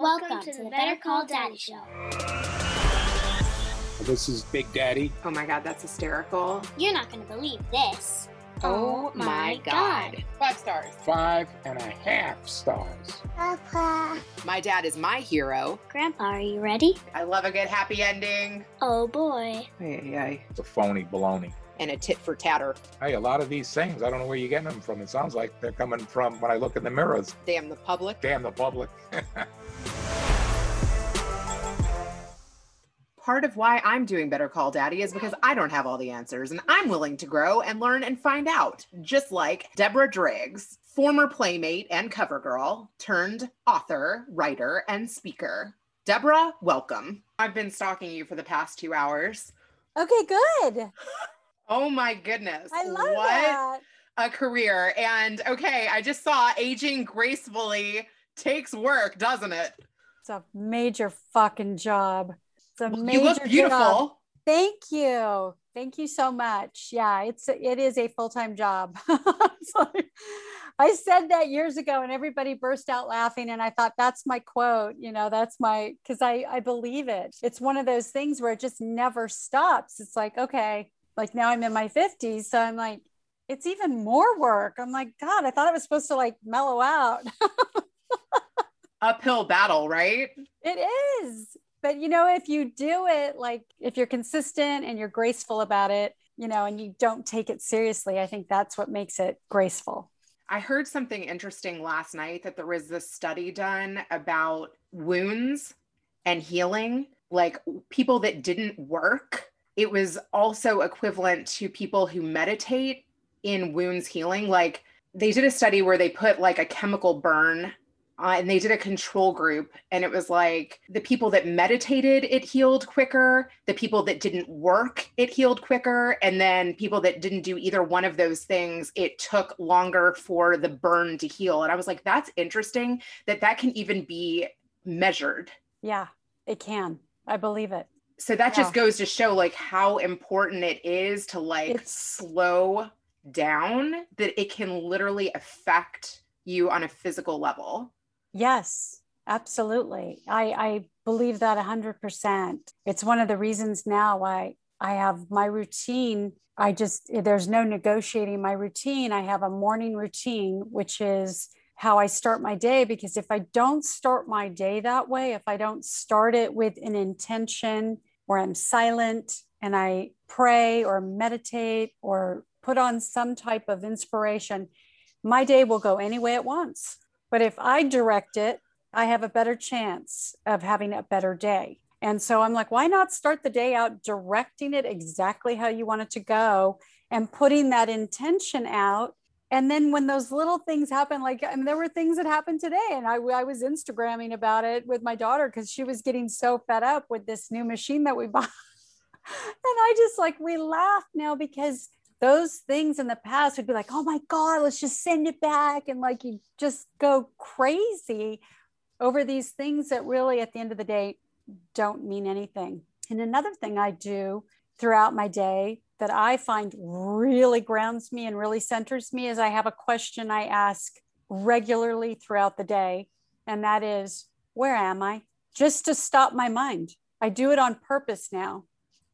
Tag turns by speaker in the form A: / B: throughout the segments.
A: Welcome to the Better Call Daddy Show.
B: This is Big Daddy.
C: Oh my god, that's hysterical.
A: You're not going to believe this.
C: Oh, oh my god.
D: Five stars.
B: Five and a half stars.
A: Papa.
C: My dad is my hero.
A: Grandpa, are you ready?
C: I love a good happy ending.
A: Oh boy.
C: Ay, ay,
B: It's a phony baloney.
C: And a tit for tatter.
B: Hey, a lot of these things, I don't know where you're getting them from. It sounds like they're coming from when I look in the mirrors.
C: Damn the public.
B: Damn the public.
C: Part of why I'm doing Better Call Daddy is because I don't have all the answers and I'm willing to grow and learn and find out. Just like Deborah Driggs, former playmate and cover girl, turned author, writer, and speaker. Deborah, welcome. I've been stalking you for the past two hours.
E: Okay, good.
C: Oh my goodness.
E: I love
C: what
E: that.
C: a career. And okay, I just saw aging gracefully takes work, doesn't it?
E: It's a major fucking job. It's a major
C: you look beautiful.
E: job. Thank you. Thank you so much. Yeah, it's it is a full-time job. Like- I said that years ago and everybody burst out laughing and I thought that's my quote, you know, that's my cuz I I believe it. It's one of those things where it just never stops. It's like, okay, like now I'm in my 50s, so I'm like it's even more work. I'm like, God, I thought it was supposed to like mellow out.
C: Uphill battle, right?
E: It is. But you know, if you do it like if you're consistent and you're graceful about it, you know, and you don't take it seriously, I think that's what makes it graceful.
C: I heard something interesting last night that there was this study done about wounds and healing, like people that didn't work. It was also equivalent to people who meditate in wounds healing. Like they did a study where they put like a chemical burn uh, and they did a control group and it was like the people that meditated it healed quicker. The people that didn't work it healed quicker. And then people that didn't do either one of those things it took longer for the burn to heal. And i was like that's interesting that that can even be measured.
E: Yeah, it can. I believe it.
C: so that just goes to show like how important it is to like
E: It's-
C: slow down that it can literally affect you on a physical level
E: Yes, absolutely. I, I believe that 100%. It's one of the reasons now why I have my routine. I just, there's no negotiating my routine. I have a morning routine, which is how I start my day. Because if I don't start my day that way, if I don't start it with an intention where I'm silent and I pray or meditate or put on some type of inspiration, my day will go any way it wants. But if I direct it, I have a better chance of having a better day. And so I'm like, why not start the day out directing it exactly how you want it to go and putting that intention out? And then when those little things happen, like, and there were things that happened today, and I, I was Instagramming about it with my daughter because she was getting so fed up with this new machine that we bought. and I just like, we laugh now because those things in the past would be like, oh my God, let's just send it back. And like you just go crazy over these things that really, at the end of the day, don't mean anything. And another thing I do throughout my day that I find really grounds me and really centers me is I have a question I ask regularly throughout the day. And that is, where am I? Just to stop my mind. I do it on purpose now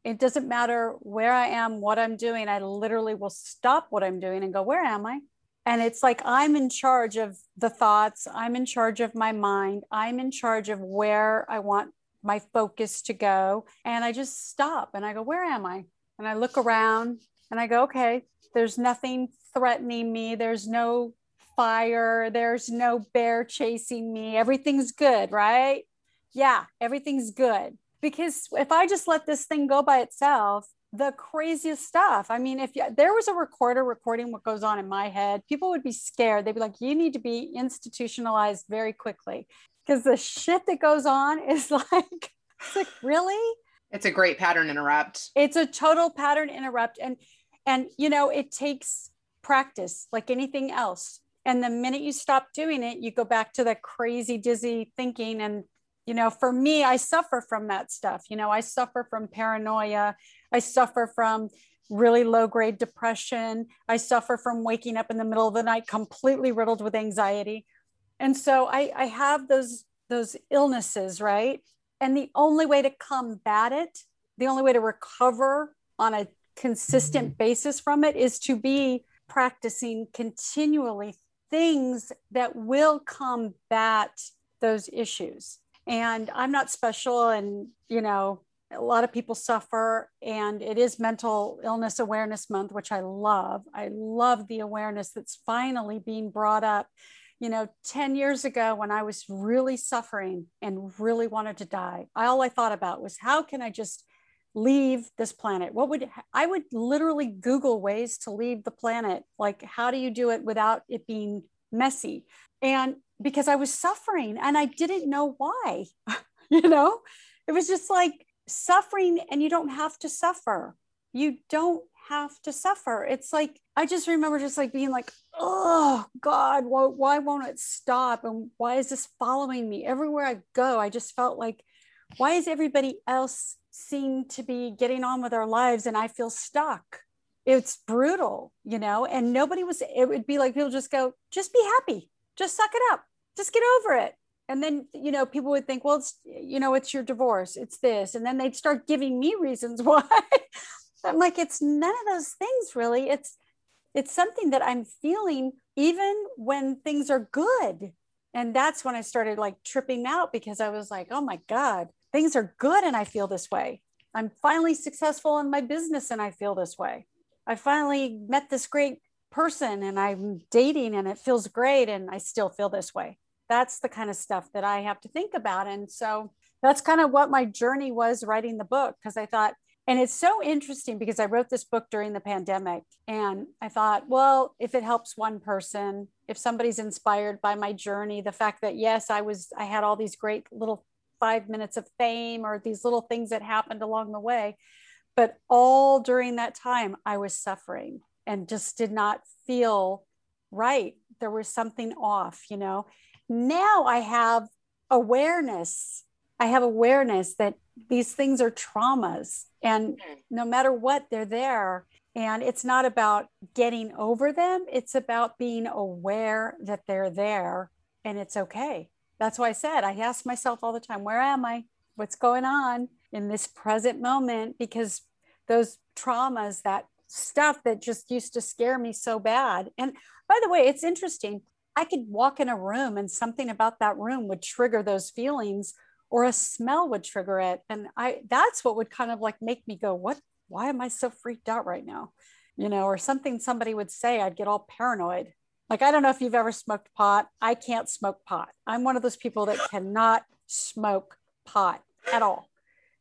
E: it doesn't matter where I am, what I'm doing. I literally will stop what I'm doing and go, Where am I? And it's like I'm in charge of the thoughts, I'm in charge of my mind, I'm in charge of where I want my focus to go. And I just stop and I go, Where am I? And I look around and I go, Okay, there's nothing threatening me, there's no fire, there's no bear chasing me. Everything's good, right? Yeah, everything's good because if I just let this thing go by itself, the craziest stuff. I mean, if you, there was a recorder recording what goes on in my head, people would be scared. They'd be like, you need to be institutionalized very quickly because the shit that goes on is like, it's like, really?
C: it's a great pattern interrupt
E: It's a total pattern interrupt. And, and, you know, it takes practice like anything else. And the minute you stop doing it, you go back to that crazy, dizzy thinking and you know for me i suffer from that stuff you know i suffer from paranoia i suffer from really low grade depression i suffer from waking up in the middle of the night completely riddled with anxiety and so i i have those those illnesses, right? And the only way to combat it, the only way to recover on a consistent mm-hmm. basis from it is to be practicing continually things that will combat those issues. And I'm not special, and you know, a lot of people suffer, and it is Mental Illness Awareness Month, which I love. I love the awareness that's finally being brought up. You know, 10 years ago, when I was really suffering and really wanted to die, all I thought about was how can I just leave this planet what would i would literally google ways to leave the planet like how do you do it without it being messy and because i was suffering and i didn't know why you know? It was just like suffering and you don't have to suffer. You don't have to suffer. It's like i just remember just like being like oh god why, why won't it stop? And why is this following me? Everywhere i go i just felt like why is everybody else seem to be getting on with our lives and I feel stuck. It's brutal, you know, and nobody was, it would be like people just go, just be happy, just suck it up, just get over it. And then, you know, people would think, well, it's, you know, it's your divorce, it's this. And then they'd start giving me reasons why. I'm like, it's none of those things really. It's, it's something that I'm feeling even when things are good. And that's when I started like tripping out because I was like, oh my God, things are good and I feel this way. I'm finally successful in my business and I feel this way. I finally met this great person and I'm dating and it feels great and I still feel this way. That's the kind of stuff that I have to think about. And so that's kind of what my journey was writing the book because I thought, and it's so interesting because I wrote this book during the pandemic and I thought, well, if it helps one person, if somebody's inspired by my journey, the fact that yes, I was, I had all these great little five minutes of fame or these little things that happened along the way. But all during that time, I was suffering and just did not feel right. There was something off, you know. Now I have awareness. I have awareness that these things are traumas, and hmm. no matter what, they're there. And it's not about getting over them, it's about being aware that they're there and it's okay that's why I said I ask myself all the time, where am I? What's going on in this present moment? Because those traumas, that stuff that just used to scare me so bad. And by the way, it's interesting. I could walk in a room and something about that room would trigger those feelings or a smell would trigger it. And I that's what would kind of like make me go, what why am I so freaked out right now? You know, or something somebody would say, I'd get all paranoid. Like, I don't know if you've ever smoked pot. I can't smoke pot. I'm one of those people that cannot smoke pot at all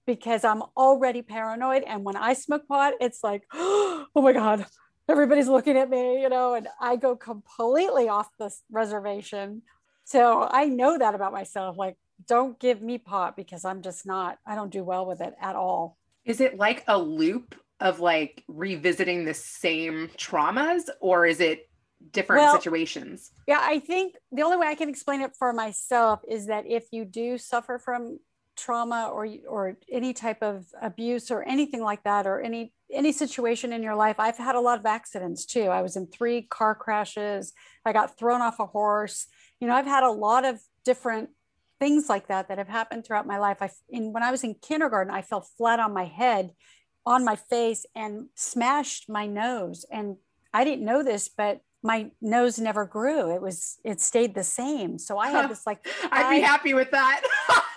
E: because I'm already paranoid. And when I smoke pot, it's like, oh my God, everybody's looking at me, you know, and I go completely off the reservation. So I know that about myself. Like, don't give me pot because I'm just not, I don't do well with it at all.
C: Is it like a loop of like revisiting the same traumas or is it different well, situations.
E: Yeah, I think the only way I can explain it for myself is that if you do suffer from trauma or or any type of abuse or anything like that or any any situation in your life i've had a lot of accidents too i was in three car crashes i got thrown off a horse you know i've had a lot of different things like that that have happened throughout my life i in when i was in kindergarten i fell flat on my head on my face and smashed my nose and i didn't know this but my nose never grew. It was it stayed the same. So I had this like
C: I'd be happy with that.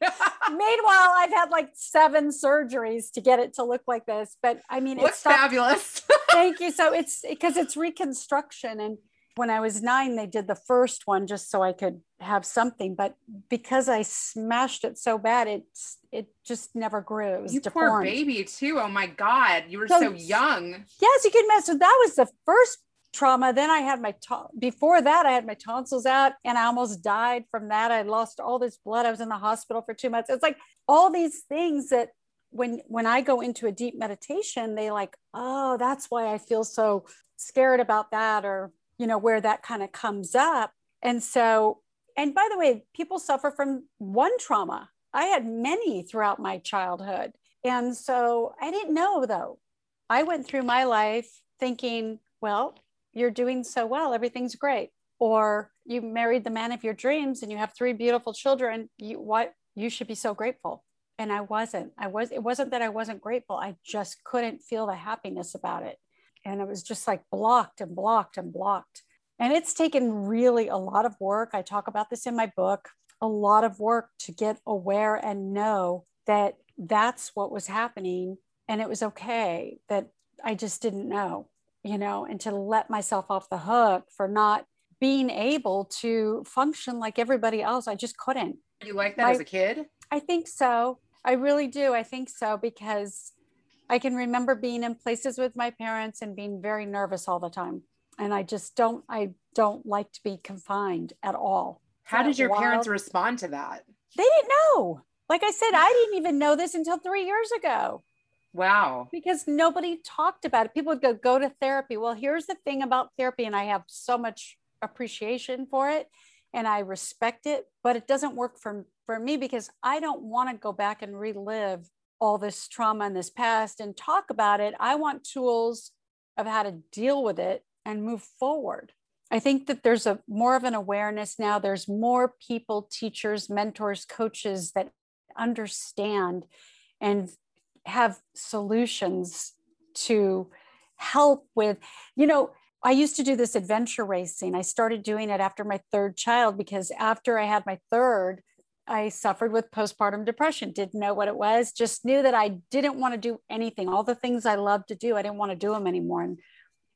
E: Meanwhile, I've had like seven surgeries to get it to look like this. But I mean,
C: it's fabulous.
E: thank you. So it's because it's reconstruction. And when I was nine, they did the first one just so I could have something. But because I smashed it so bad, it it just never grew. It was
C: you
E: deformed.
C: poor baby too. Oh my God, you were so, so young.
E: Yes, you can mess So that was the first trauma. Then I had my, to- before that, I had my tonsils out and I almost died from that. I lost all this blood. I was in the hospital for two months. It's like all these things that when, when I go into a deep meditation, they like, oh, that's why I feel so scared about that or, you know, where that kind of comes up. And so, and by the way, people suffer from one trauma. I had many throughout my childhood. And so I didn't know though. I went through my life thinking, well, you're doing so well everything's great. Or you married the man of your dreams and you have three beautiful children you what you should be so grateful. And i wasn't i was it wasn't that i wasn't grateful i just couldn't feel the happiness about it. And it was just like blocked and blocked and blocked. And it's taken really a lot of work. I talk about this in my book a lot of work to get aware and know that that's what was happening. And it was okay that i just didn't know you know and to let myself off the hook for not being able to function like everybody else. I just couldn't.
C: You like that as a kid?
E: I think so. I really do. I think so because I can remember being in places with my parents and being very nervous all the time. And I just don't, I don't like to be confined at all.
C: How did your wild? parents respond to that?
E: They didn't know. Like I said, I didn't even know this until three years ago.
C: Wow.
E: Because nobody talked about it. People would go, go to therapy. Well, here's the thing about therapy, and I have so much appreciation for it and I respect it, but it doesn't work for, for me because I don't want to go back and relive all this trauma in this past and talk about it. I want tools of how to deal with it and move forward. I think that there's a more of an awareness now. There's more people, teachers, mentors, coaches that understand and have solutions to help with, you know, I used to do this adventure racing. I started doing it after my third child because after I had my third, I suffered with postpartum depression, didn't know what it was, just knew that I didn't want to do anything. All the things I loved to do, I didn't want to do them anymore. And,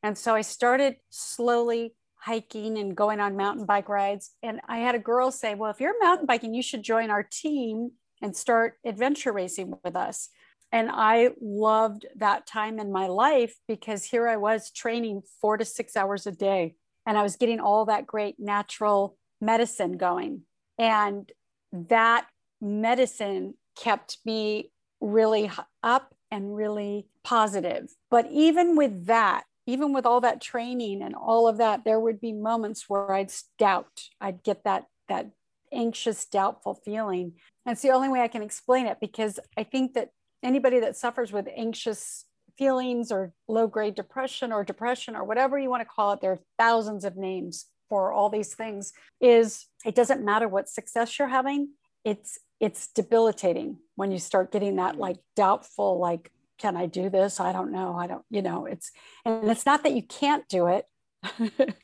E: and so I started slowly hiking and going on mountain bike rides. And I had a girl say, Well, if you're mountain biking, you should join our team and start adventure racing with us. And I loved that time in my life because here I was training four to six hours a day and I was getting all that great natural medicine going. And that medicine kept me really up and really positive. But even with that, even with all that training and all of that, there would be moments where I'd doubt, I'd get that, that anxious, doubtful feeling. That's the only way I can explain it because I think that anybody that suffers with anxious feelings or low grade depression or depression or whatever you want to call it, there are thousands of names for all these things, is it doesn't matter what success you're having. It's it's debilitating when you start getting that mm. like doubtful, like, can I do this? I don't know. I don't, you know, it's and it's not that you can't do it.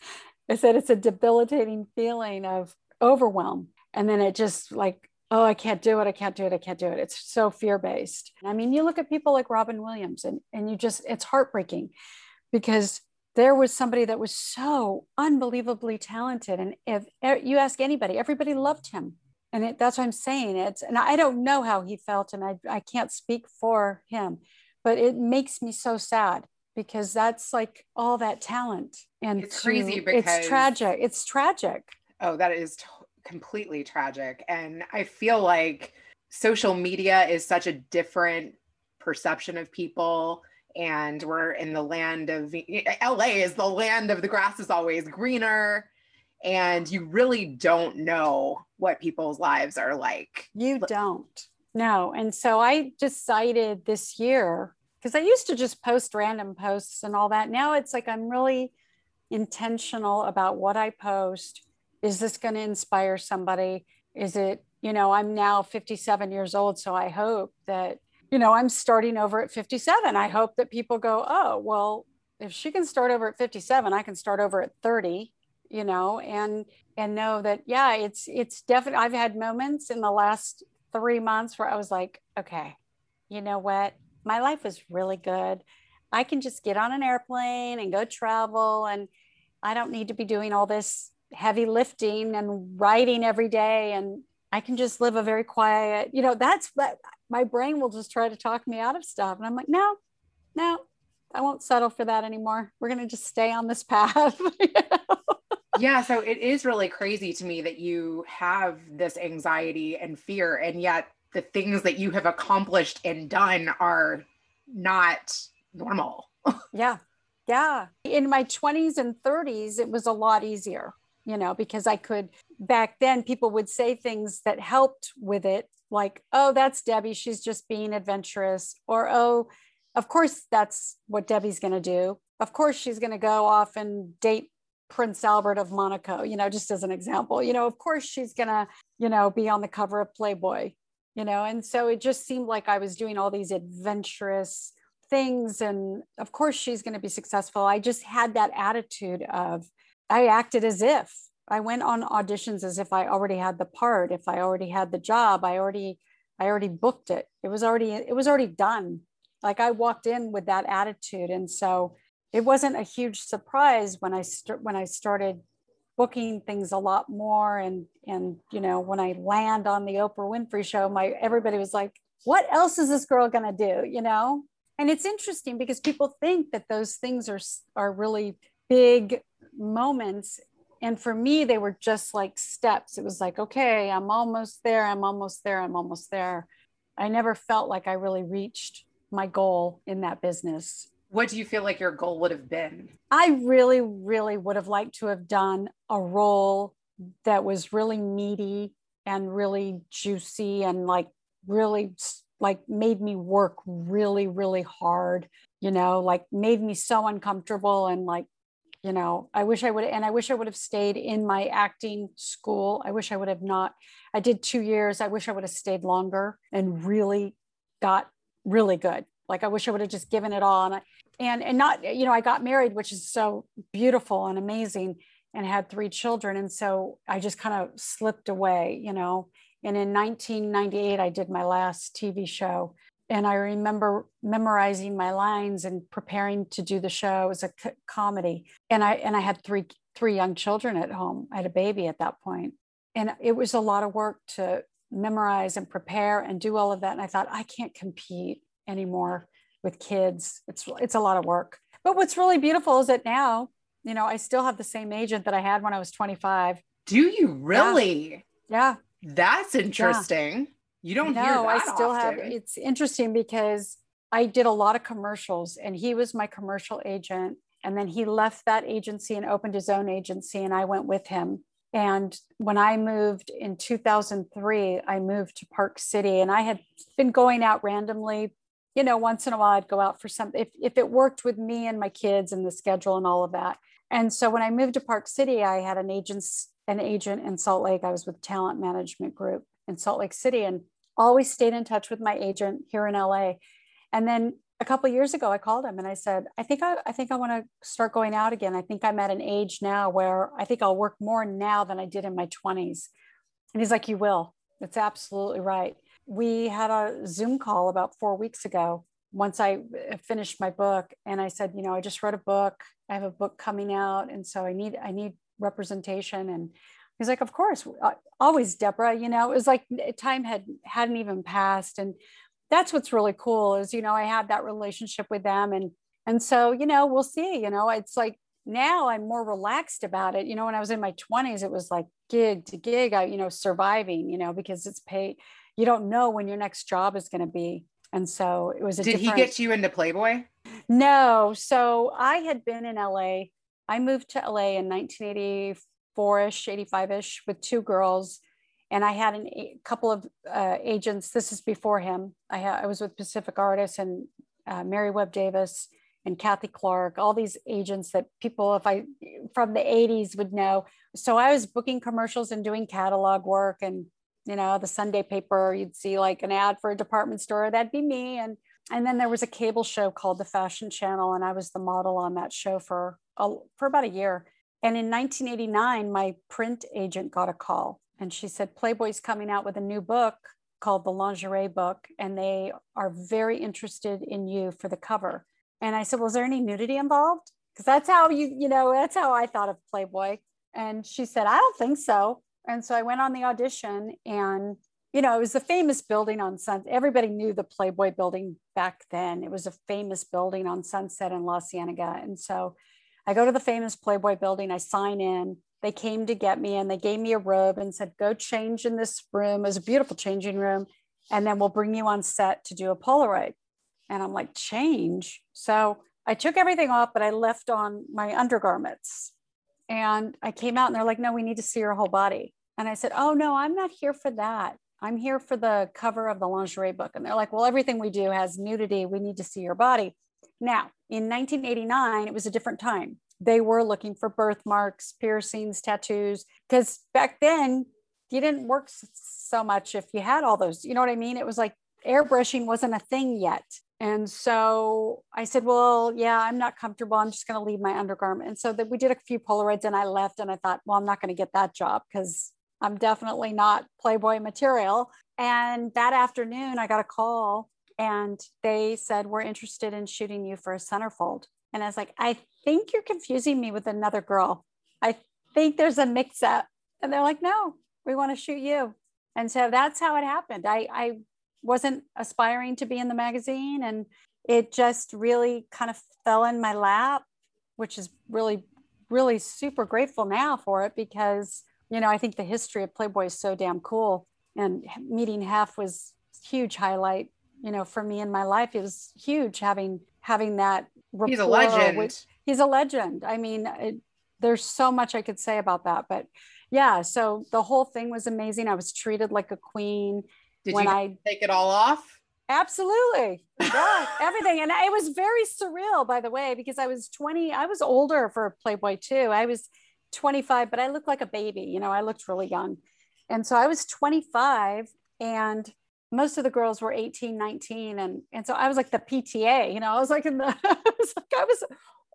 E: it's that it's a debilitating feeling of overwhelm. And then it just like oh, I can't do it. I can't do it. I can't do it. It's so fear based. I mean, you look at people like Robin Williams and, and you just, it's heartbreaking because there was somebody that was so unbelievably talented. And if you ask anybody, everybody loved him. And it, that's what I'm saying. It's, and I don't know how he felt and I, I can't speak for him, but it makes me so sad because that's like all that talent. And
C: it's crazy because
E: it's tragic. It's tragic.
C: Oh, that is completely tragic. And I feel like social media is such a different perception of people. And we're in the land of LA is the land of the grass is always greener. And you really don't know what people's lives are like.
E: You don't. No. And so I decided this year, because I used to just post random posts and all that. Now it's like I'm really intentional about what I post is this going to inspire somebody? Is it, you know, I'm now 57 years old, so I hope that, you know, I'm starting over at 57. I hope that people go, oh, well, if she can start over at 57, I can start over at 30, you know, and and know that yeah, it's it's definitely I've had moments in the last 3 months where I was like, okay, you know what? My life was really good. I can just get on an airplane and go travel and I don't need to be doing all this heavy lifting and writing every day and I can just live a very quiet, you know, that's what my brain will just try to talk me out of stuff. And I'm like, no, no, I won't settle for that anymore. We're going to just stay on this path. you know?
C: Yeah. So it is really crazy to me that you have this anxiety and fear, and yet the things that you have accomplished and done are not normal.
E: yeah. Yeah. In my 20s and 30s, it was a lot easier you know, because I could back then people would say things that helped with it, like, oh, that's Debbie, she's just being adventurous, or oh, of course that's what Debbie's going to do. Of course she's going to go off and date Prince Albert of Monaco, you know, just as an example. You know, of course she's going to, you know, be on the cover of Playboy, you know, and so it just seemed like I was doing all these adventurous things. And of course she's going to be successful. I just had that attitude of, I acted as if I went on auditions as if I already had the part, if I already had the job, I already, I already booked it. It was already, it was already done. Like I walked in with that attitude. And so, it wasn't a huge surprise when I st- when I started booking things a lot more and and you know when I land on the Oprah Winfrey show my everybody was like what else is this girl going to do you know and it's interesting because people think that those things are are really big moments. And for me they were just like steps. It was like okay I'm almost there I'm almost there I'm almost there. I never felt like I really reached my goal in that business.
C: What do you feel like your goal would have been?
E: I really, really would have liked to have done a role that was really meaty and really juicy and like really like made me work really, really hard, you know, like made me so uncomfortable and like, you know, I wish I would, and I wish I would have stayed in my acting school. I wish I would have not. I did two years. I wish I would have stayed longer and really got really good. Like I wish I would have just given it all. And I, and and not you know i got married which is so beautiful and amazing and had three children and so i just kind of slipped away you know and in 1998 i did my last tv show and i remember memorizing my lines and preparing to do the show it was a c- comedy and i and i had three three young children at home i had a baby at that point and it was a lot of work to memorize and prepare and do all of that and i thought i can't compete anymore with kids. It's it's a lot of work. But what's really beautiful is that now, you know, I still have the same agent that I had when I was 25.
C: Do you really?
E: Yeah.
C: That's interesting. Yeah. You don't no, hear that I still often.
E: have it's interesting because I did a lot of commercials and he was my commercial agent and then he left that agency and opened his own agency and I went with him. And when I moved in 2003, I moved to Park City and I had been going out randomly you know, once in a while I'd go out for something if, if it worked with me and my kids and the schedule and all of that. And so when I moved to Park City, I had an agent's an agent in Salt Lake. I was with Talent Management Group in Salt Lake City and always stayed in touch with my agent here in LA. And then a couple years ago, I called him and I said, I think I, I think I want to start going out again. I think I'm at an age now where I think I'll work more now than I did in my 20s. And he's like, You will. That's absolutely right we had a Zoom call about four weeks ago once I uh, finished my book and I said, you know, I just wrote a book. I have a book coming out. And so I need, I need representation. And he's like, of course, uh, always Deborah, you know, it was like time had, hadn't even passed. And that's, what's really cool is, you know, I had that relationship with them and, and so, you know, we'll see, you know, it's like now I'm more relaxed about it. You know, when I was in my 20s, it was like gig to gig, I, you know, surviving, you know, because it's paid, you don't know when your next job is going to be. And so it was a
C: Did different... he get you into Playboy?
E: No. So I had been in LA. I moved to LA in 1984ish, 85ish with two girls. And I had an, a couple of uh, agents. This is before him. I, ha- I was with Pacific Artists and uh, Mary Webb Davis and Kathy Clark, all these agents that people, if I from the 80s would know. So I was booking commercials and doing catalog work and you know, the Sunday paper, you'd see like an ad for a department store, that'd be me. And and then there was a cable show called the Fashion Channel, and I was the model on that show for a, for about a year. And in 1989, my print agent got a call, and she said Playboy's coming out with a new book called the Lingerie Book, and they are very interested in you for the cover. And I said, "Was there any nudity involved?" Because that's how you you know that's how I thought of Playboy. And she said, "I don't think so." And so I went on the audition and you know, it was the famous building on Sunset. Everybody knew the Playboy building back then. It was a famous building on Sunset in La Cienega. And so I go to the famous Playboy building, I sign in. They came to get me and they gave me a robe and said, go change in this room. It was a beautiful changing room. And then we'll bring you on set to do a Polaroid. And I'm like, change. So I took everything off, but I left on my undergarments. And I came out and they're like, no, we need to see your whole body. And I said, Oh, no, I'm not here for that. I'm here for the cover of the lingerie book. And they're like, Well, everything we do has nudity. We need to see your body. Now, in 1989, it was a different time. they were looking for birthmarks, piercings, tattoos. Because back then, you didn't work so much if you had all those. You know what I mean? It was like airbrushing wasn't a thing yet. And so I said, well, yeah, I'm not comfortable. I'm just going to leave my undergarment. And so that we did a few Polaroids and I left and I thought, well, I'm not going to get that job because I'm definitely not Playboy material. And that afternoon, I got a call and they said, we're interested in shooting you for a centerfold. And I was like, I think you're confusing me with another girl. I think there's a mix up. And they're like, no, we want to shoot you. And so that's how it happened. I, I wasn't aspiring to be in the magazine and it just really kind of fell in my lap which is really really super grateful now for it because you know i think the history of playboy is so damn cool and meeting hef was huge highlight you know for me in my life it was huge having having that
C: he's a legend with,
E: he's a legend i mean it, there's so much i could say about that but yeah so the whole thing was amazing i was treated like a queen
C: did when you I take it all off?
E: Absolutely. Yeah, everything. And it was very surreal, by the way, because I was 20, I was older for Playboy too. I was 25, but I looked like a baby, you know, I looked really young. And so I was 25 and most of the girls were 18, 19. And, and so I was like the PTA, you know, I was like in the, I was like, I was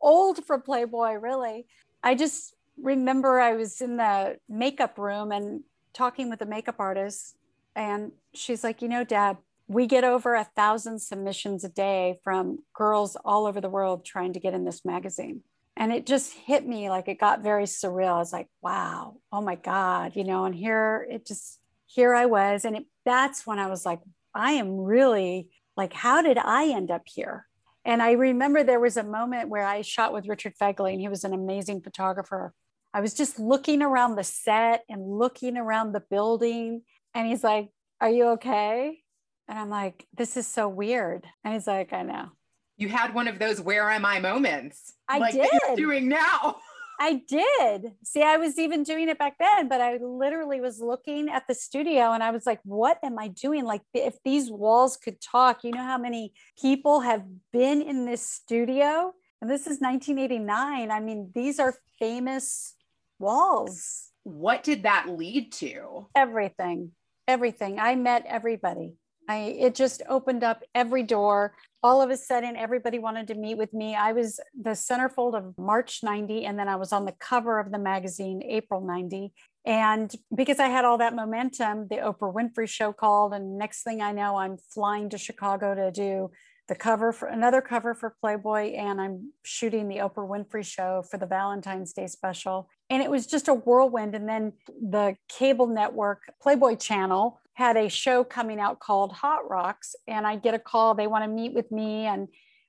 E: old for Playboy, really. I just remember I was in the makeup room and talking with the makeup artist and she's like, you know, Deb, we get over a thousand submissions a day from girls all over the world trying to get in this magazine. And it just hit me like it got very surreal. I was like, wow, oh my God, you know, and here it just, here I was. And it, that's when I was like, I am really like, how did I end up here? And I remember there was a moment where I shot with Richard Fegley, and he was an amazing photographer. I was just looking around the set and looking around the building and he's like, Are you okay? And I'm like, This is so weird. And he's like, I know.
C: You had one of those where am I moments.
E: I
C: like
E: did.
C: doing now.
E: I did. See, I was even doing it back then, but I literally was looking at the studio and I was like, what am I doing? Like, if these walls could talk, you know how many people have been in this studio? And this is 1989. I mean, these are famous walls.
C: What did that lead to?
E: Everything everything. I met everybody. I it just opened up every door. All of a sudden, everybody wanted to meet with me. I was the centerfold of March 90, and then I was on the cover of the magazine April 90. And because I had all that momentum, the Oprah Winfrey show called, and next thing I know, I'm flying to Chicago to do the cover for another cover for Playboy, and I'm shooting the Oprah Winfrey show for the Valentine's Day special. And it was just a whirlwind. And then the cable network, Playboy Channel, had a show coming out called Hot Rocks. And I get a call, they want to meet with me. And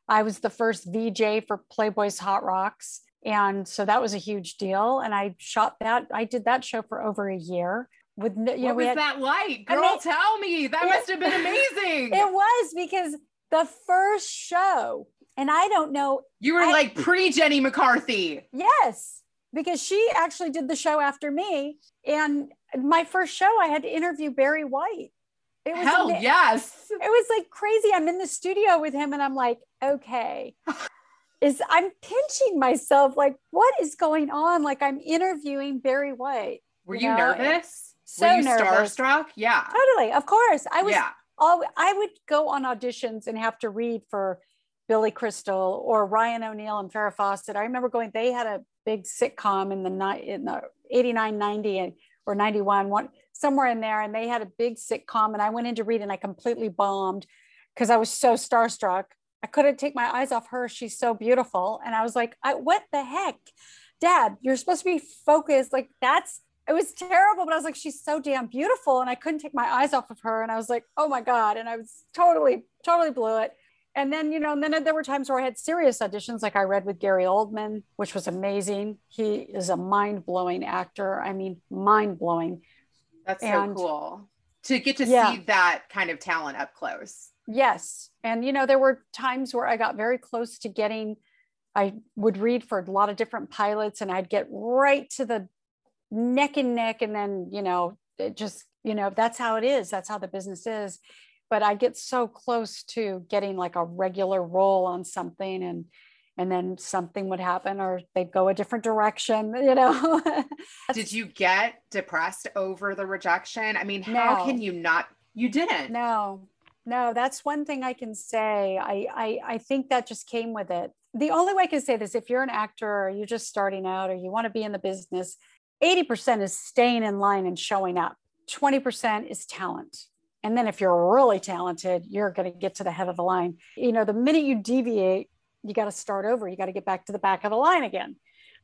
E: I was the first VJ for Playboy's Hot Rocks. And so that was a huge deal. And I shot that, I did that show for over a year with you
C: what
E: know,
C: was
E: had,
C: that like girl I mean, tell me that it, must have been amazing
E: it was because the first show. And I don't know.
C: You were I, like pre Jenny McCarthy.
E: Yes, because she actually did the show after me. And my first show, I had to interview Barry White.
C: It was Hell yes.
E: It was like crazy. I'm in the studio with him and I'm like, okay. is I'm pinching myself like what is going on? Like I'm interviewing Barry White.
C: Were you, know? nervous? So Were you nervous. starstruck? Yeah.
E: Totally. Of course. I was yeah all I would go on auditions and have to read for Billy Crystal or Ryan O'Neal and Farrah Fawcett. I remember going, they had a big sitcom in the night in the 89, 90 or 91, one somewhere in there. And they had a big sitcom. And I went in to read and I completely bombed because I was so starstruck. I couldn't take my eyes off her. She's so beautiful. And I was like, I, what the heck? Deb, you're supposed to be focused. Like that's it was terrible, but I was like, she's so damn beautiful. And I couldn't take my eyes off of her. And I was like, oh my God. And I was totally, totally blew it. And then, you know, and then there were times where I had serious auditions, like I read with Gary Oldman, which was amazing. He is a mind blowing actor. I mean, mind blowing.
C: That's and, so cool to get to yeah. see that kind of talent up close.
E: Yes. And, you know, there were times where I got very close to getting, I would read for a lot of different pilots and I'd get right to the neck and neck and then you know it just you know that's how it is that's how the business is but i get so close to getting like a regular role on something and and then something would happen or they'd go a different direction, you know.
C: Did you get depressed over the rejection? I mean, how
E: No.
C: can you not? You didn't.
E: No, no, that's one thing I can say. I, I I think that just came with it. The only way I can say this, if you're an actor or you're just starting out or you want to be in the business, 80% is staying in line and showing up. 20% is talent. And then if you're really talented, you're going to get to the head of the line. You know, the minute you deviate, you got to start over. You got to get back to the back of the line again.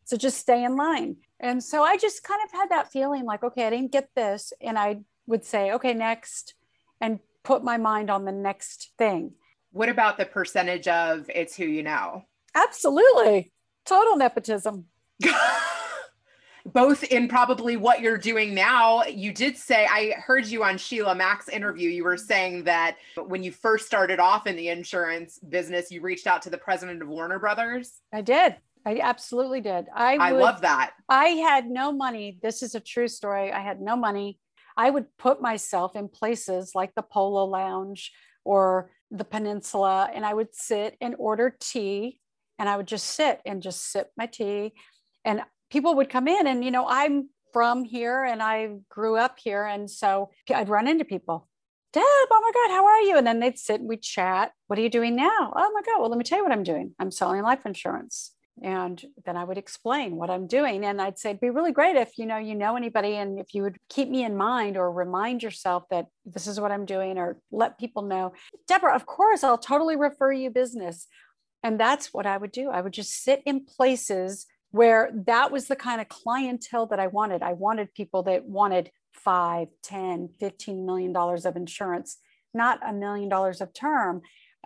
E: So just stay in line. And so I just kind of had that feeling like, okay, I didn't get this. And I would say, okay, next, and put my mind on the next thing.
C: What about the percentage of it's who you know?
E: Absolutely. Total nepotism.
C: Both in probably what you're doing now. You did say, I heard you on Sheila Mack's interview. You were saying that when you first started off in the insurance business, you reached out to the president of Warner Brothers.
E: I did. I absolutely did. I,
C: I
E: would-
C: love that.
E: I had no money. This is a true story. I had no money. I would put myself in places like the Polo Lounge or the Peninsula, and I would sit and order tea, and I would just sit and just sip my tea. And people would come in, and you know, I'm from here and I grew up here. And so I'd run into people. Deb, oh my God, how are you? And then they'd sit and we'd chat. What are you doing now? Oh my God, well, let me tell you what I'm doing. I'm selling life insurance and then i would explain what i'm doing and i'd say it'd be really great if you know you know anybody and if you would keep me in mind or remind yourself that this is what i'm doing or let people know deborah of course i'll totally refer you business and that's what i would do i would just sit in places where that was the kind of clientele that i wanted i wanted people that wanted 5 10 15 million dollars of insurance not a million dollars of term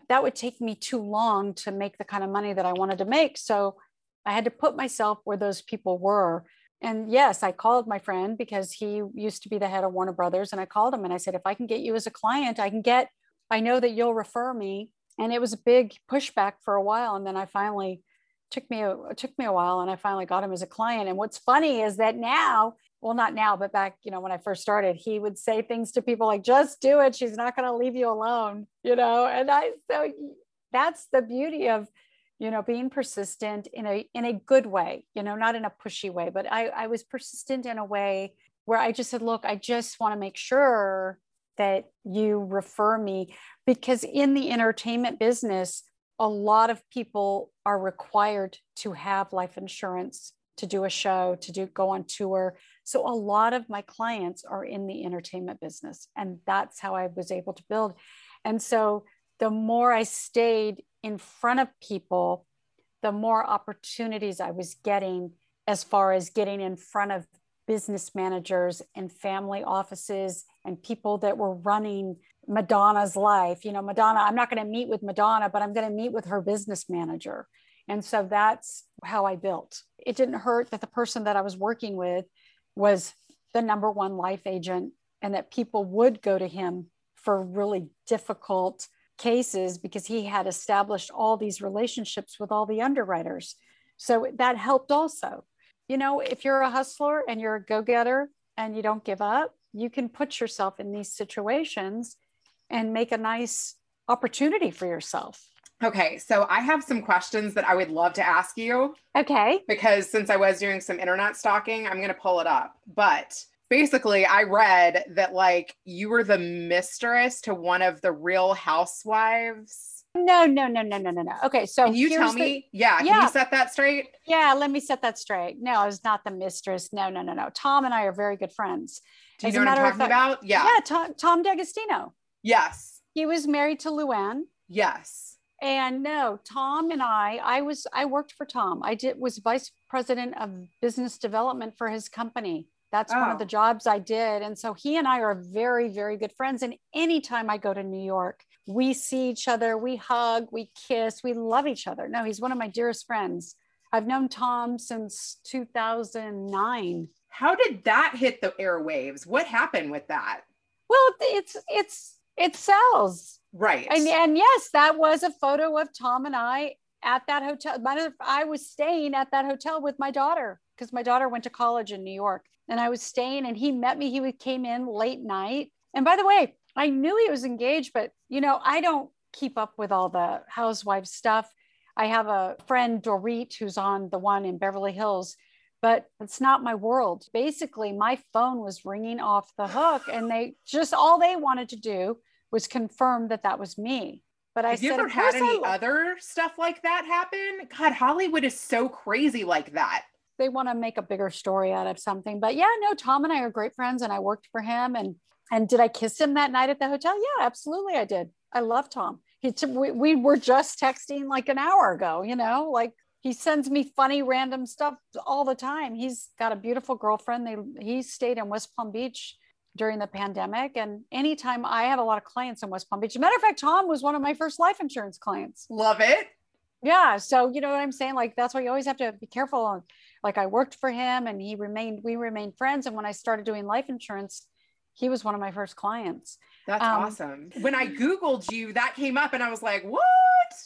E: that would take me too long to make the kind of money that I wanted to make. So I had to put myself where those people were. And yes, I called my friend because he used to be the head of Warner Brothers. And I called him and I said, if I can get you as a client, I can get, I know that you'll refer me. And it was a big pushback for a while. And then I finally took me, a, took me a while and I finally got him as a client. And what's funny is that now, well, not now, but back, you know, when I first started, he would say things to people like, just do it. She's not going to leave you alone, you know? And I, so that's the beauty of, you know, being persistent in a, in a good way, you know, not in a pushy way, but I, I was persistent in a way where I just said, look, I just want to make sure that you refer me because in the entertainment business, a lot of people are required to have life insurance to do a show, to do go on tour. So a lot of my clients are in the entertainment business and that's how I was able to build. And so the more I stayed in front of people, the more opportunities I was getting as far as getting in front of business managers and family offices and people that were running Madonna's life. You know, Madonna, I'm not going to meet with Madonna, but I'm going to meet with her business manager. And so that's how I built. It didn't hurt that the person that I was working with was the number one life agent and that people would go to him for really difficult cases because he had established all these relationships with all the underwriters. So that helped also. You know, if you're a hustler and you're a go getter and you don't give up, you can put yourself in these situations and make a nice opportunity for yourself.
C: Okay, so I have some questions that I would love to ask you
E: Okay.
C: because since I was doing some internet stalking, I'm going to pull it up. But basically, I read that like you were the mistress to one of the real housewives.
E: No, no, no, no, no, no, no. Okay. So
C: Can you tell
E: the-
C: me? yeah, can you set that straight?
E: yeah, let me set that straight. No, I was not the mistress. No, no, no, no. Tom and I are very good friends.
C: Do you
E: As
C: know what I'm talking
E: fact-
C: about? Yeah.
E: Yeah, Tom, Tom D'Agostino.
C: Yes.
E: He was married to Luann.
C: Yes.
E: And no, Tom and I, I was, I worked for Tom. I did was vice president of business development for his company. That's one
C: Oh.
E: of the oh. jobs I did. And so he and I are very, very good friends. And anytime I go to New York, we see each other, we hug, we kiss, we love each other. No, he's one of my dearest friends. I've known Tom since 2009.
C: How did that hit the airwaves? What happened with that?
E: Well, it's, it's, it sells.
C: Right.
E: And, and yes, that was a photo of Tom and I at that hotel. My, I was staying at that hotel with my daughter because my daughter went to college in New York. And I was staying and he met me. He came in late night. And by the way, I knew he was engaged, but you know, I don't keep up with all the housewife stuff. I have a friend, Dorit, who's on the one in Beverly Hills, but it's not my world. Basically, my phone was ringing off the hook, and they just all they wanted to do was confirm that that was me. But I
C: Have
E: said,
C: you ever had
E: course I
C: any other stuff like that happen? God, Hollywood is so crazy like that.
E: they want to make a bigger story out of something. But yeah, no, Tom and I are great friends, and I worked for him. And and did I kiss him that night at the hotel? Yeah, absolutely, I did. I love Tom. He we, we were just texting like an hour ago. You know, like he sends me funny random stuff all the time. He's got a beautiful girlfriend. They he stayed in West Palm Beach during the pandemic, and anytime I have a lot of clients in West Palm Beach. Matter of fact, Tom was one of my first life insurance clients.
C: Love it.
E: Yeah. So, you know what I'm saying? Like, that's why you always have to be careful. Like, I worked for him and he remained, we remained friends. And when I started doing life insurance, he was one of my first clients.
C: That's
E: Um,
C: awesome. When I Googled you, that came up and I was like,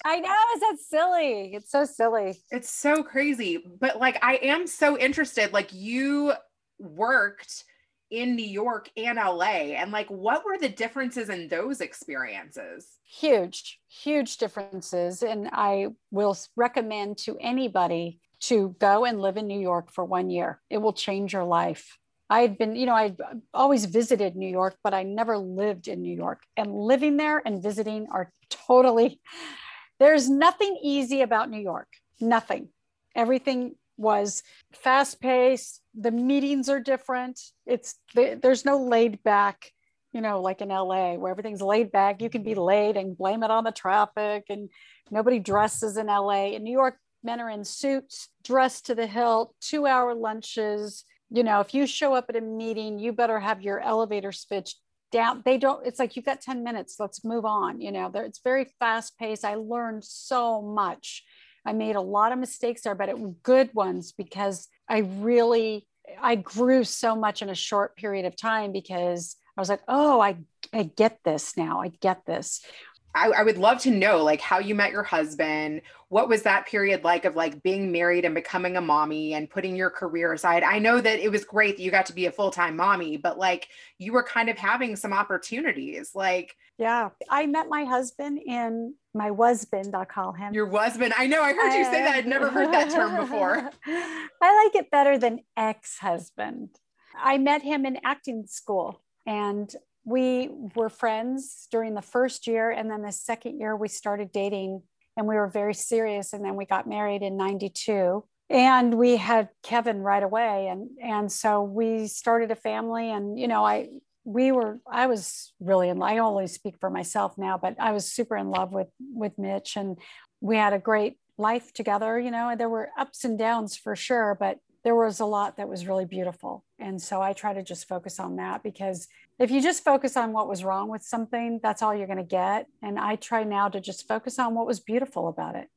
E: I know. Is that silly? It's so silly.
C: It's so crazy. But like, I am so interested. Like, you worked in New York and LA. And like, what were the differences in those experiences?
E: Huge, huge differences. And I will recommend to anybody to go and live in New York for one year. It will change your life. I had been, you know, I'd uh, always visited New York, but I never lived in New York. And living there and visiting are totally, there's nothing easy about New York. Nothing. Everything was fast paced. The meetings are different. It's, there's no laid back, you know, like in LA where everything's laid back. You can be late and blame it on the traffic and nobody dresses in LA. In New York, men are in suits, dressed to the hilt, two hour lunches. You know, if you show up at a meeting, you better have your elevator speech down. They don't, it's like you've got 10 minutes, let's move on. You know, there- it's very fast paced. I learned so much. I made a lot of mistakes there, but it were good ones because I really, I grew so much in a short period of time because I was like, oh, I, I get this now. I get this.
C: I, I would love to know like how you met your husband. What was that period like of like being married and becoming a mommy and putting your career aside? I know that it was great that you got to be a full-time mommy, but like you were kind of having some opportunities. Like
E: Yeah. I met my husband in my husband, I'll call him.
C: your husband. I know I heard you say that. I'd never heard that term before.
E: I like it better than ex husband. I met him in acting school and we were friends during the first year. And then the second year, we started dating and we were very serious. And then we got married in 92 and we had Kevin right away. And, and so we started a family and, you know, I, we were i was really in i only speak for myself now but i was super in love with with mitch and we had a great life together you know and there were ups and downs for sure but there was a lot that was really beautiful. And so i try to just focus on that because if you just focus on what was wrong with something that's all you're going to get. And i try now to just focus on what was beautiful about it.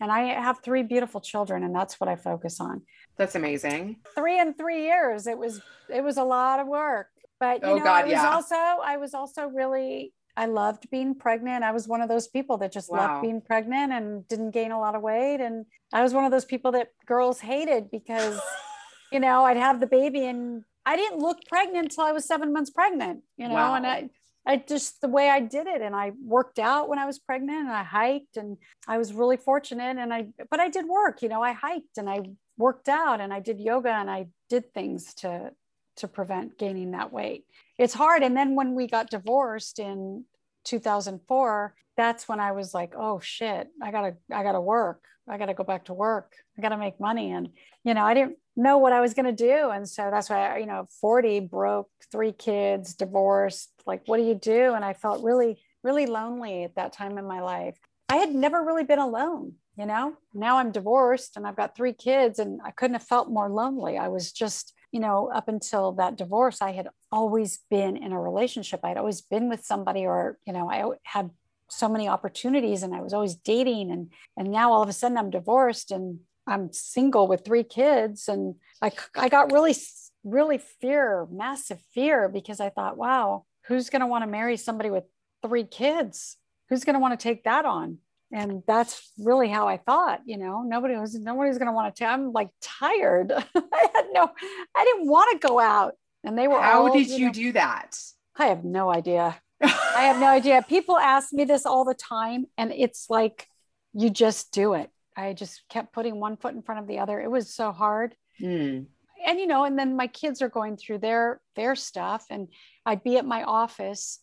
E: And i have three beautiful children and that's what i focus on.
C: That's amazing.
E: three in three years it was it was a lot of work. But you
C: Oh,
E: know
C: God,
E: i was
C: yeah.
E: also i was also really i loved being pregnant i was one of those people that just
C: Wow.
E: loved being pregnant and didn't gain a lot of weight and i was one of those people that girls hated because you know i'd have the baby and i didn't look pregnant until i was seven months pregnant you know and i I just the way I did it, and I worked out when I was pregnant, and I hiked, and I was really fortunate. And I, but I did work, you know, I hiked and I worked out, and I did yoga, and I did things to to prevent gaining that weight. It's hard. And then when we got divorced in 2004, that's when I was like, oh shit, I gotta, I gotta work. I gotta go back to work. I gotta make money. And, you know, I didn't know what I was gonna do. And so that's why, I, you know, 40 broke, three kids, divorced. Like, what do you do? And I felt really, really lonely at that time in my life. I had never really been alone, you know. Now I'm divorced and I've got three kids, and I couldn't have felt more lonely. I was just, you know, up until that divorce, I had always been in a relationship. I'd always been with somebody, or, you know, I had so many opportunities and I was always dating. And, and now all of a sudden I'm divorced and I'm single with three kids. And I, I got really, really fear, massive fear, because I thought, wow, who's going to want to marry somebody with three kids? Who's going to want to take that on? And that's really how I thought, you know, nobody was, nobody's going to want to, tell. I'm like tired. I had no, I didn't want to go out and they were
C: How
E: all,
C: did you
E: know-
C: do that?
E: I have no idea. I have no idea. People ask me this all the time and it's like, you just do it. I just kept putting one foot in front of the other. It was so hard.
C: Mm.
E: And you know, and then my kids are going through their their stuff and I'd be at my office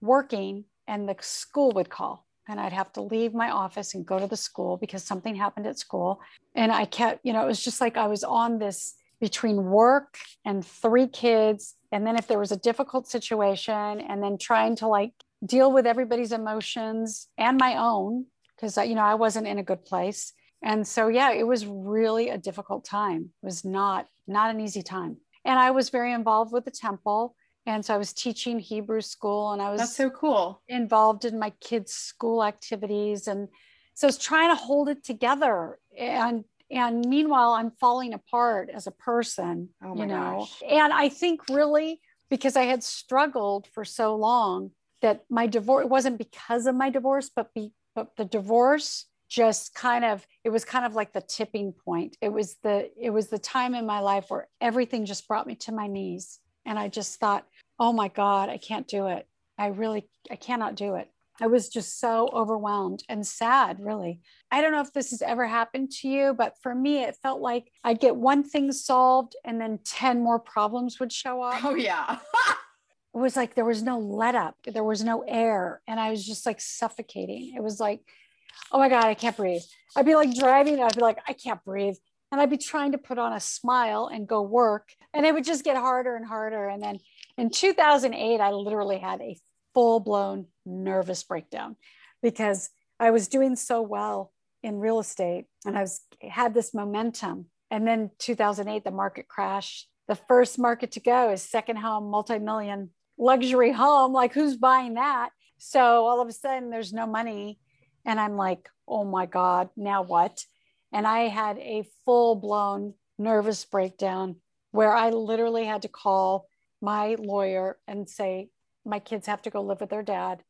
E: working and the school would call and I'd have to leave my office and go to the school because something happened at school. And I kept, you know, it was just like I was on this between work and three kids. And then if there was a difficult situation, and then trying to like deal with everybody's emotions and my own, because, you know, I wasn't in a good place. And so, yeah, it was really a difficult time. It was not, not an easy time. And I was very involved with the temple and so I was teaching Hebrew school and I was
C: That's so cool.
E: involved in my kids' school activities. And so I was trying to hold it together. And and meanwhile, I'm falling apart as a person,
C: Oh my
E: you know.
C: gosh.
E: And I think really because I had struggled for so long that my divorce it wasn't because of my divorce, but be, but the divorce just kind of it was kind of like the tipping point. It was the it was the time in my life where everything just brought me to my knees. And I just thought, oh my God, I can't do it. I really, I cannot do it. I was just so overwhelmed and sad, really. I don't know if this has ever happened to you, but for me, it felt like I'd get one thing solved and then 10 more problems would show up.
C: Oh yeah.
E: It was like there was no let up, there was no air, and I was just like suffocating. It was like, oh my God, I can't breathe. I'd be like driving, and I'd be like, I can't breathe. And I'd be trying to put on a smile and go work, and it would just get harder and harder. And then in 2008, I literally had a full blown nervous breakdown because I was doing so well in real estate and I was had this momentum. And then 2008, the market crashed. The first market to go is second home, multi-million luxury home. Like who's buying that? So all of a sudden there's no money. And I'm like, oh my God, now what? And I had a full blown nervous breakdown where I literally had to call my lawyer and say, my kids have to go live with their dad.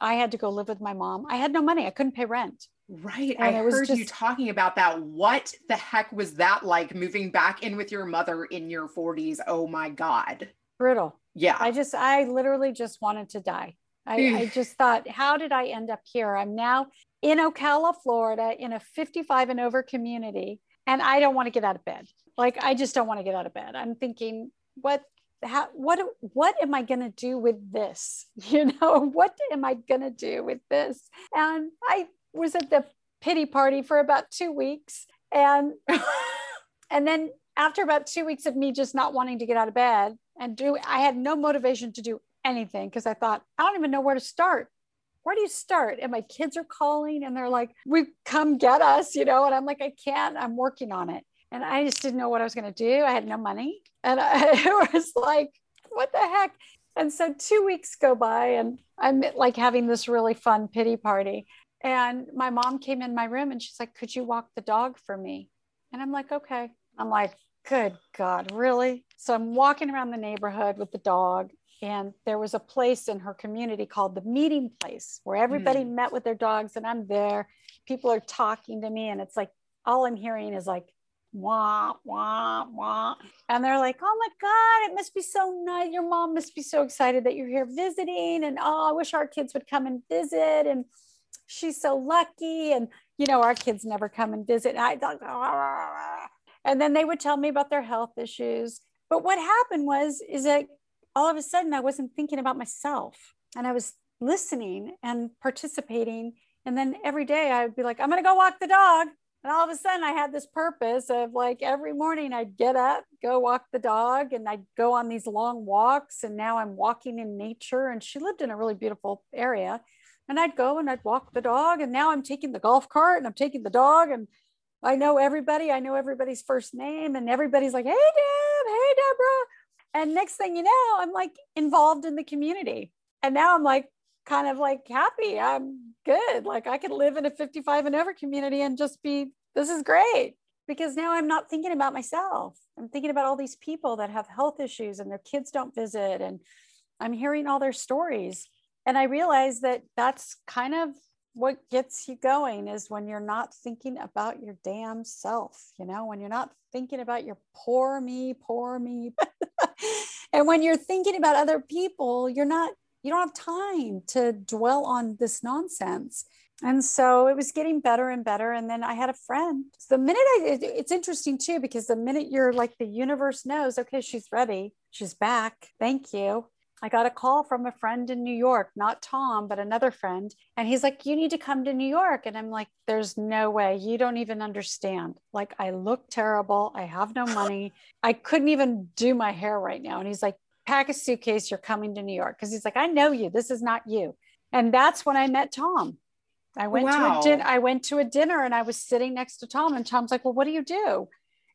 E: I had to go live with my mom. I had no money. I couldn't pay rent.
C: Right.
E: And
C: I heard you talking about that. What the heck was that like moving back in with your mother in your 40s? Oh my God.
E: Brutal.
C: Yeah.
E: I just, I literally just wanted to die. I, I just thought, how did I end up here? I'm now in Ocala, Florida, in a 55 and over community, and I don't want to get out of bed. Like, I just don't want to get out of bed. I'm thinking, what, how, what, what am I going to do with this? You know, what am I going to do with this? And I was at the pity party for about two weeks, and and then after about two weeks of me just not wanting to get out of bed and do i had no motivation to do anything because i thought i don't even know where to start where do you start? And my kids are calling and they're like we come get us you know and i'm like i can't i'm working on it. And i just didn't know what i was going to do. I had no money. And I, it was like what the heck? And so two weeks go by and i'm like having this really fun pity party. And my mom came in my room and she's like could you walk the dog for me? And i'm like okay. I'm like good god really? So i'm walking around the neighborhood with the dog and there was a place in her community called the meeting place where everybody hmm. met with their dogs and i'm there. People are talking to me and it's like all i'm hearing is like wah wah wah. And they're like oh my god it must be so nice. Your mom must be so excited that you're here visiting and oh i wish our kids would come and visit. And she's so lucky and you know our kids never come and visit. I, ah. and then they would tell me about their health issues. But what happened was is that all of a sudden i wasn't thinking about myself and i was listening and participating and then every day i would be like i'm going to go walk the dog and all of a sudden i had this purpose of like every morning i'd get up go walk the dog and i'd go on these long walks and now i'm walking in nature and she lived in a really beautiful area and i'd go and i'd walk the dog and now i'm taking the golf cart and i'm taking the dog and I know everybody. I know everybody's first name, and everybody's like, "Hey, Deb. Hey, Deborah." And next thing you know, I'm like involved in the community, and now I'm like kind of like happy. I'm good. Like I could live in a 55 and over community and just be. This is great because now I'm not thinking about myself. I'm thinking about all these people that have health issues and their kids don't visit, and I'm hearing all their stories. And I realize that that's kind of what gets you going is when you're not thinking about your damn self, you know, when you're not thinking about your poor me, poor me. And when you're thinking about other people, you're not, you don't have time to dwell on this nonsense. and so it was getting better and better. And then i had a friend. The minute i it, it's interesting too because the minute you're like the universe knows okay she's ready. She's back. Thank you i got a call from a friend in new york not tom but another friend and he's like you need to come to new york and i'm like there's no way. You don't even understand. Like i look terrible. I have no money. I couldn't even do my hair right now. And he's like pack a suitcase. You're coming to new york. Because he's like i know you. This is not you. And that's when i met tom. I went wow. to a din- I went to a dinner and I was sitting next to Tom and Tom's like, "Well, what do you do?"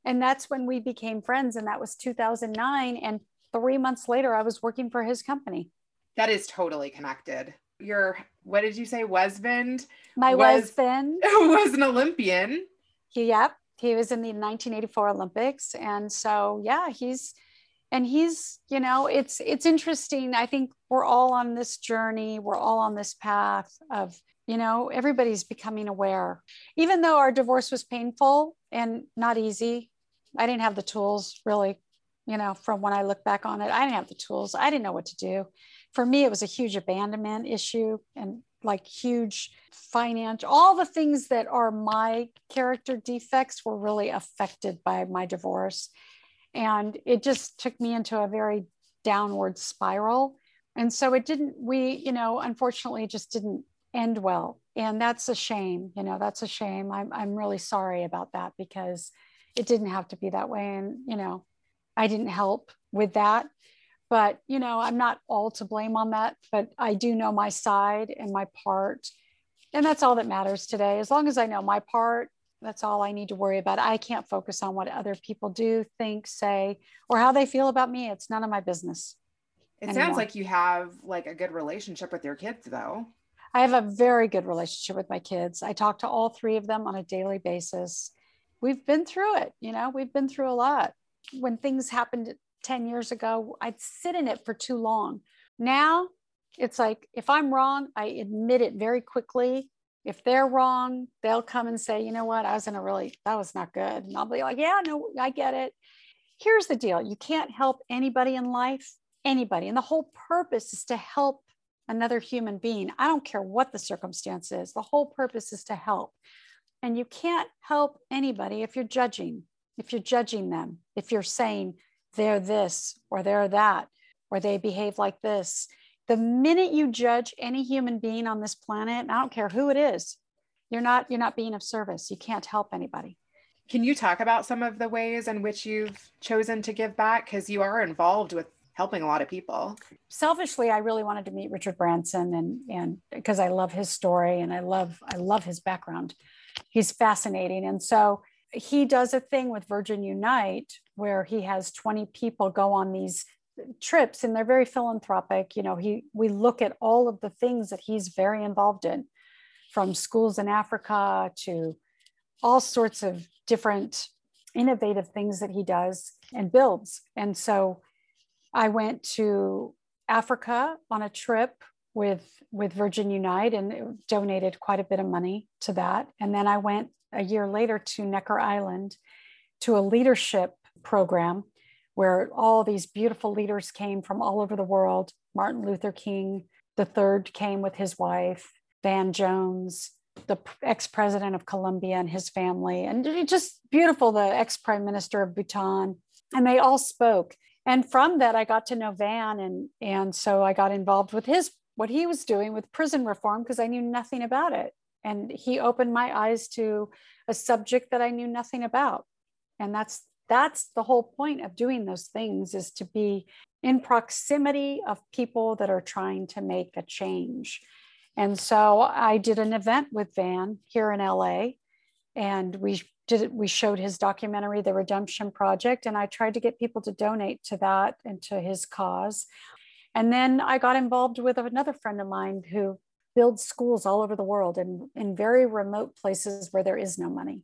E: And that's when we became friends and that was 2009 and 3 months later I was working for his company.
C: That is totally connected. Your what did you say husband?
E: My was, husband
C: was an Olympian.
E: He yep, he was in the 1984 Olympics and so yeah, he's and he's you know it's it's interesting i think we're all on this journey we're all on this path of you know everybody's becoming aware even though our divorce was painful and not easy i didn't have the tools really you know from when i look back on it i didn't have the tools i didn't know what to do. For me it was a huge abandonment issue and like huge financial all the things that are my character defects were really affected by my divorce. And it just took me into a very downward spiral. And so it didn't we you know unfortunately just didn't end well. And that's a shame you know that's a shame. I'm, I'm really sorry about that because it didn't have to be that way. And you know i didn't help with that but you know i'm not all to blame on that but i do know my side and my part and that's all that matters today as long as i know my part that's all i need to worry about i can't focus on what other people do think say or how they feel about me it's none of my business
C: it anymore. sounds like you have like a good relationship with your kids though
E: I have a very good relationship with my kids. I talk to all three of them on a daily basis. We've been through it, you know, we've been through a lot. When things happened 10 years ago, I'd sit in it for too long. Now it's like if I'm wrong, I admit it very quickly. If they're wrong, they'll come and say, you know what, I was in a really, that was not good. And I'll be like, yeah, no, I get it. Here's the deal you can't help anybody in life, anybody. And the whole purpose is to help another human being. I don't care what the circumstance is. The whole purpose is to help. And you can't help anybody if you're judging, if you're judging them, if you're saying they're this or they're that, or they behave like this. The minute you judge any human being on this planet, I don't care who it is, you're not you're not being of service. You can't help anybody.
C: Can you talk about some of the ways in which you've chosen to give back because you are involved with helping a lot of people.
E: Selfishly, I really wanted to meet Richard Branson and and because I love his story and I love I love his background. He's fascinating. And so he does a thing with Virgin Unite where he has 20 people go on these trips and they're very philanthropic. You know, he we look at all of the things that he's very involved in, from schools in Africa to all sorts of different innovative things that he does and builds. And so I went to Africa on a trip with with Virgin Unite and donated quite a bit of money to that. And then I went a year later to Necker Island to a leadership program where all these beautiful leaders came from all over the world. Martin Luther King the third came with his wife, Van Jones, the ex-president of Colombia and his family, and just beautiful, the ex-prime minister of Bhutan. And they all spoke and from that i got to know van and and so i got involved with his what he was doing with prison reform because i knew nothing about it and he opened my eyes to a subject that i knew nothing about. And that's that's the whole point of doing those things is to be in proximity of people that are trying to make a change. And so i did an event with van here in la and we did we showed his documentary the redemption project and i tried to get people to donate to that and to his cause. And then i got involved with another friend of mine who builds schools all over the world and in very remote places where there is no money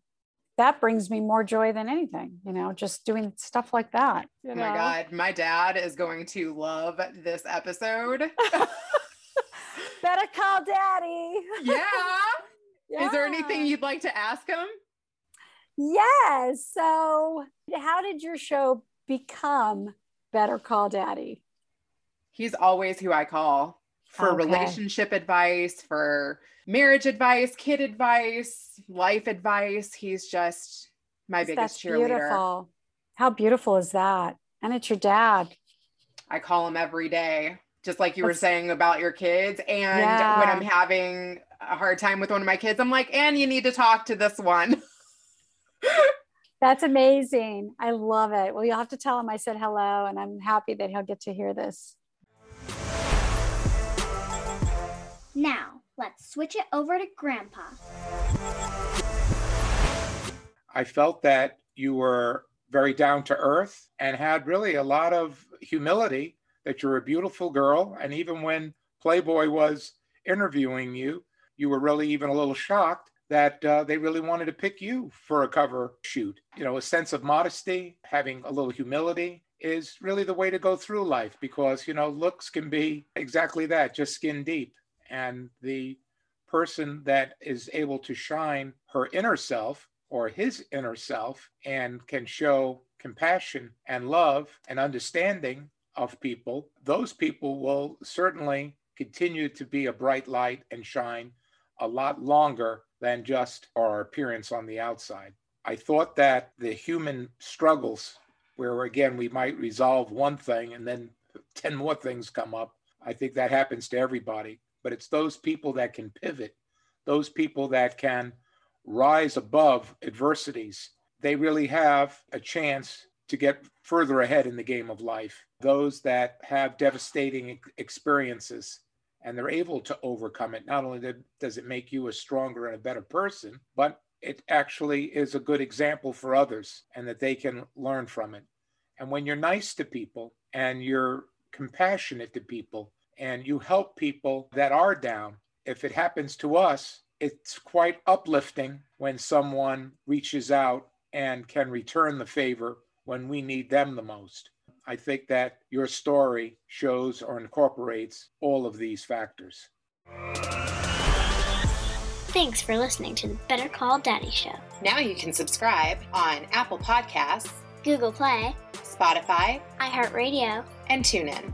E: that brings me more joy than anything you know just doing stuff like that
C: oh my god my dad is going to love this episode
E: better call daddy
C: yeah. yeah is there anything you'd like to ask him
E: Yes. So, how did your show become Better Call Daddy?
C: He's always who I call. For
E: Okay.
C: relationship advice, for marriage advice, kid advice, life advice. He's just my biggest
E: That's
C: cheerleader.
E: beautiful. How beautiful is that? And it's your dad.
C: I call him every day, just like you were saying about your kids. And
E: Yeah.
C: when I'm having a hard time with one of my kids, I'm like, and you need to talk to this one.
E: That's amazing. I love it. Well, you'll have to tell him I said hello, and I'm happy that he'll get to hear this.
A: Now, let's switch it over to Grandpa.
B: I felt that you were very down to earth and had really a lot of humility, that you're a beautiful girl. And even when Playboy was interviewing you, you were really even a little shocked that uh, they really wanted to pick you for a cover shoot. You know, a sense of modesty, having a little humility is really the way to go through life because, you know, looks can be exactly that, just skin deep. And the person that is able to shine her inner self or his inner self and can show compassion and love and understanding of people, those people will certainly continue to be a bright light and shine a lot longer than just our appearance on the outside. I thought that the human struggles, where again we might resolve one thing and then 10 more things come up, I think that happens to everybody. But it's those people that can pivot, those people that can rise above adversities. They really have a chance to get further ahead in the game of life. Those that have devastating experiences and they're able to overcome it. Not only does it make you a stronger and a better person, but it actually is a good example for others and that they can learn from it. And when you're nice to people and you're compassionate to people and you help people that are down, if it happens to us, it's quite uplifting when someone reaches out and can return the favor when we need them the most. I think that your story shows or incorporates all of these factors.
A: Thanks for listening to the Better Call Daddy Show.
C: Now you can subscribe on Apple Podcasts,
A: Google Play,
C: Spotify,
A: iHeartRadio,
C: and TuneIn.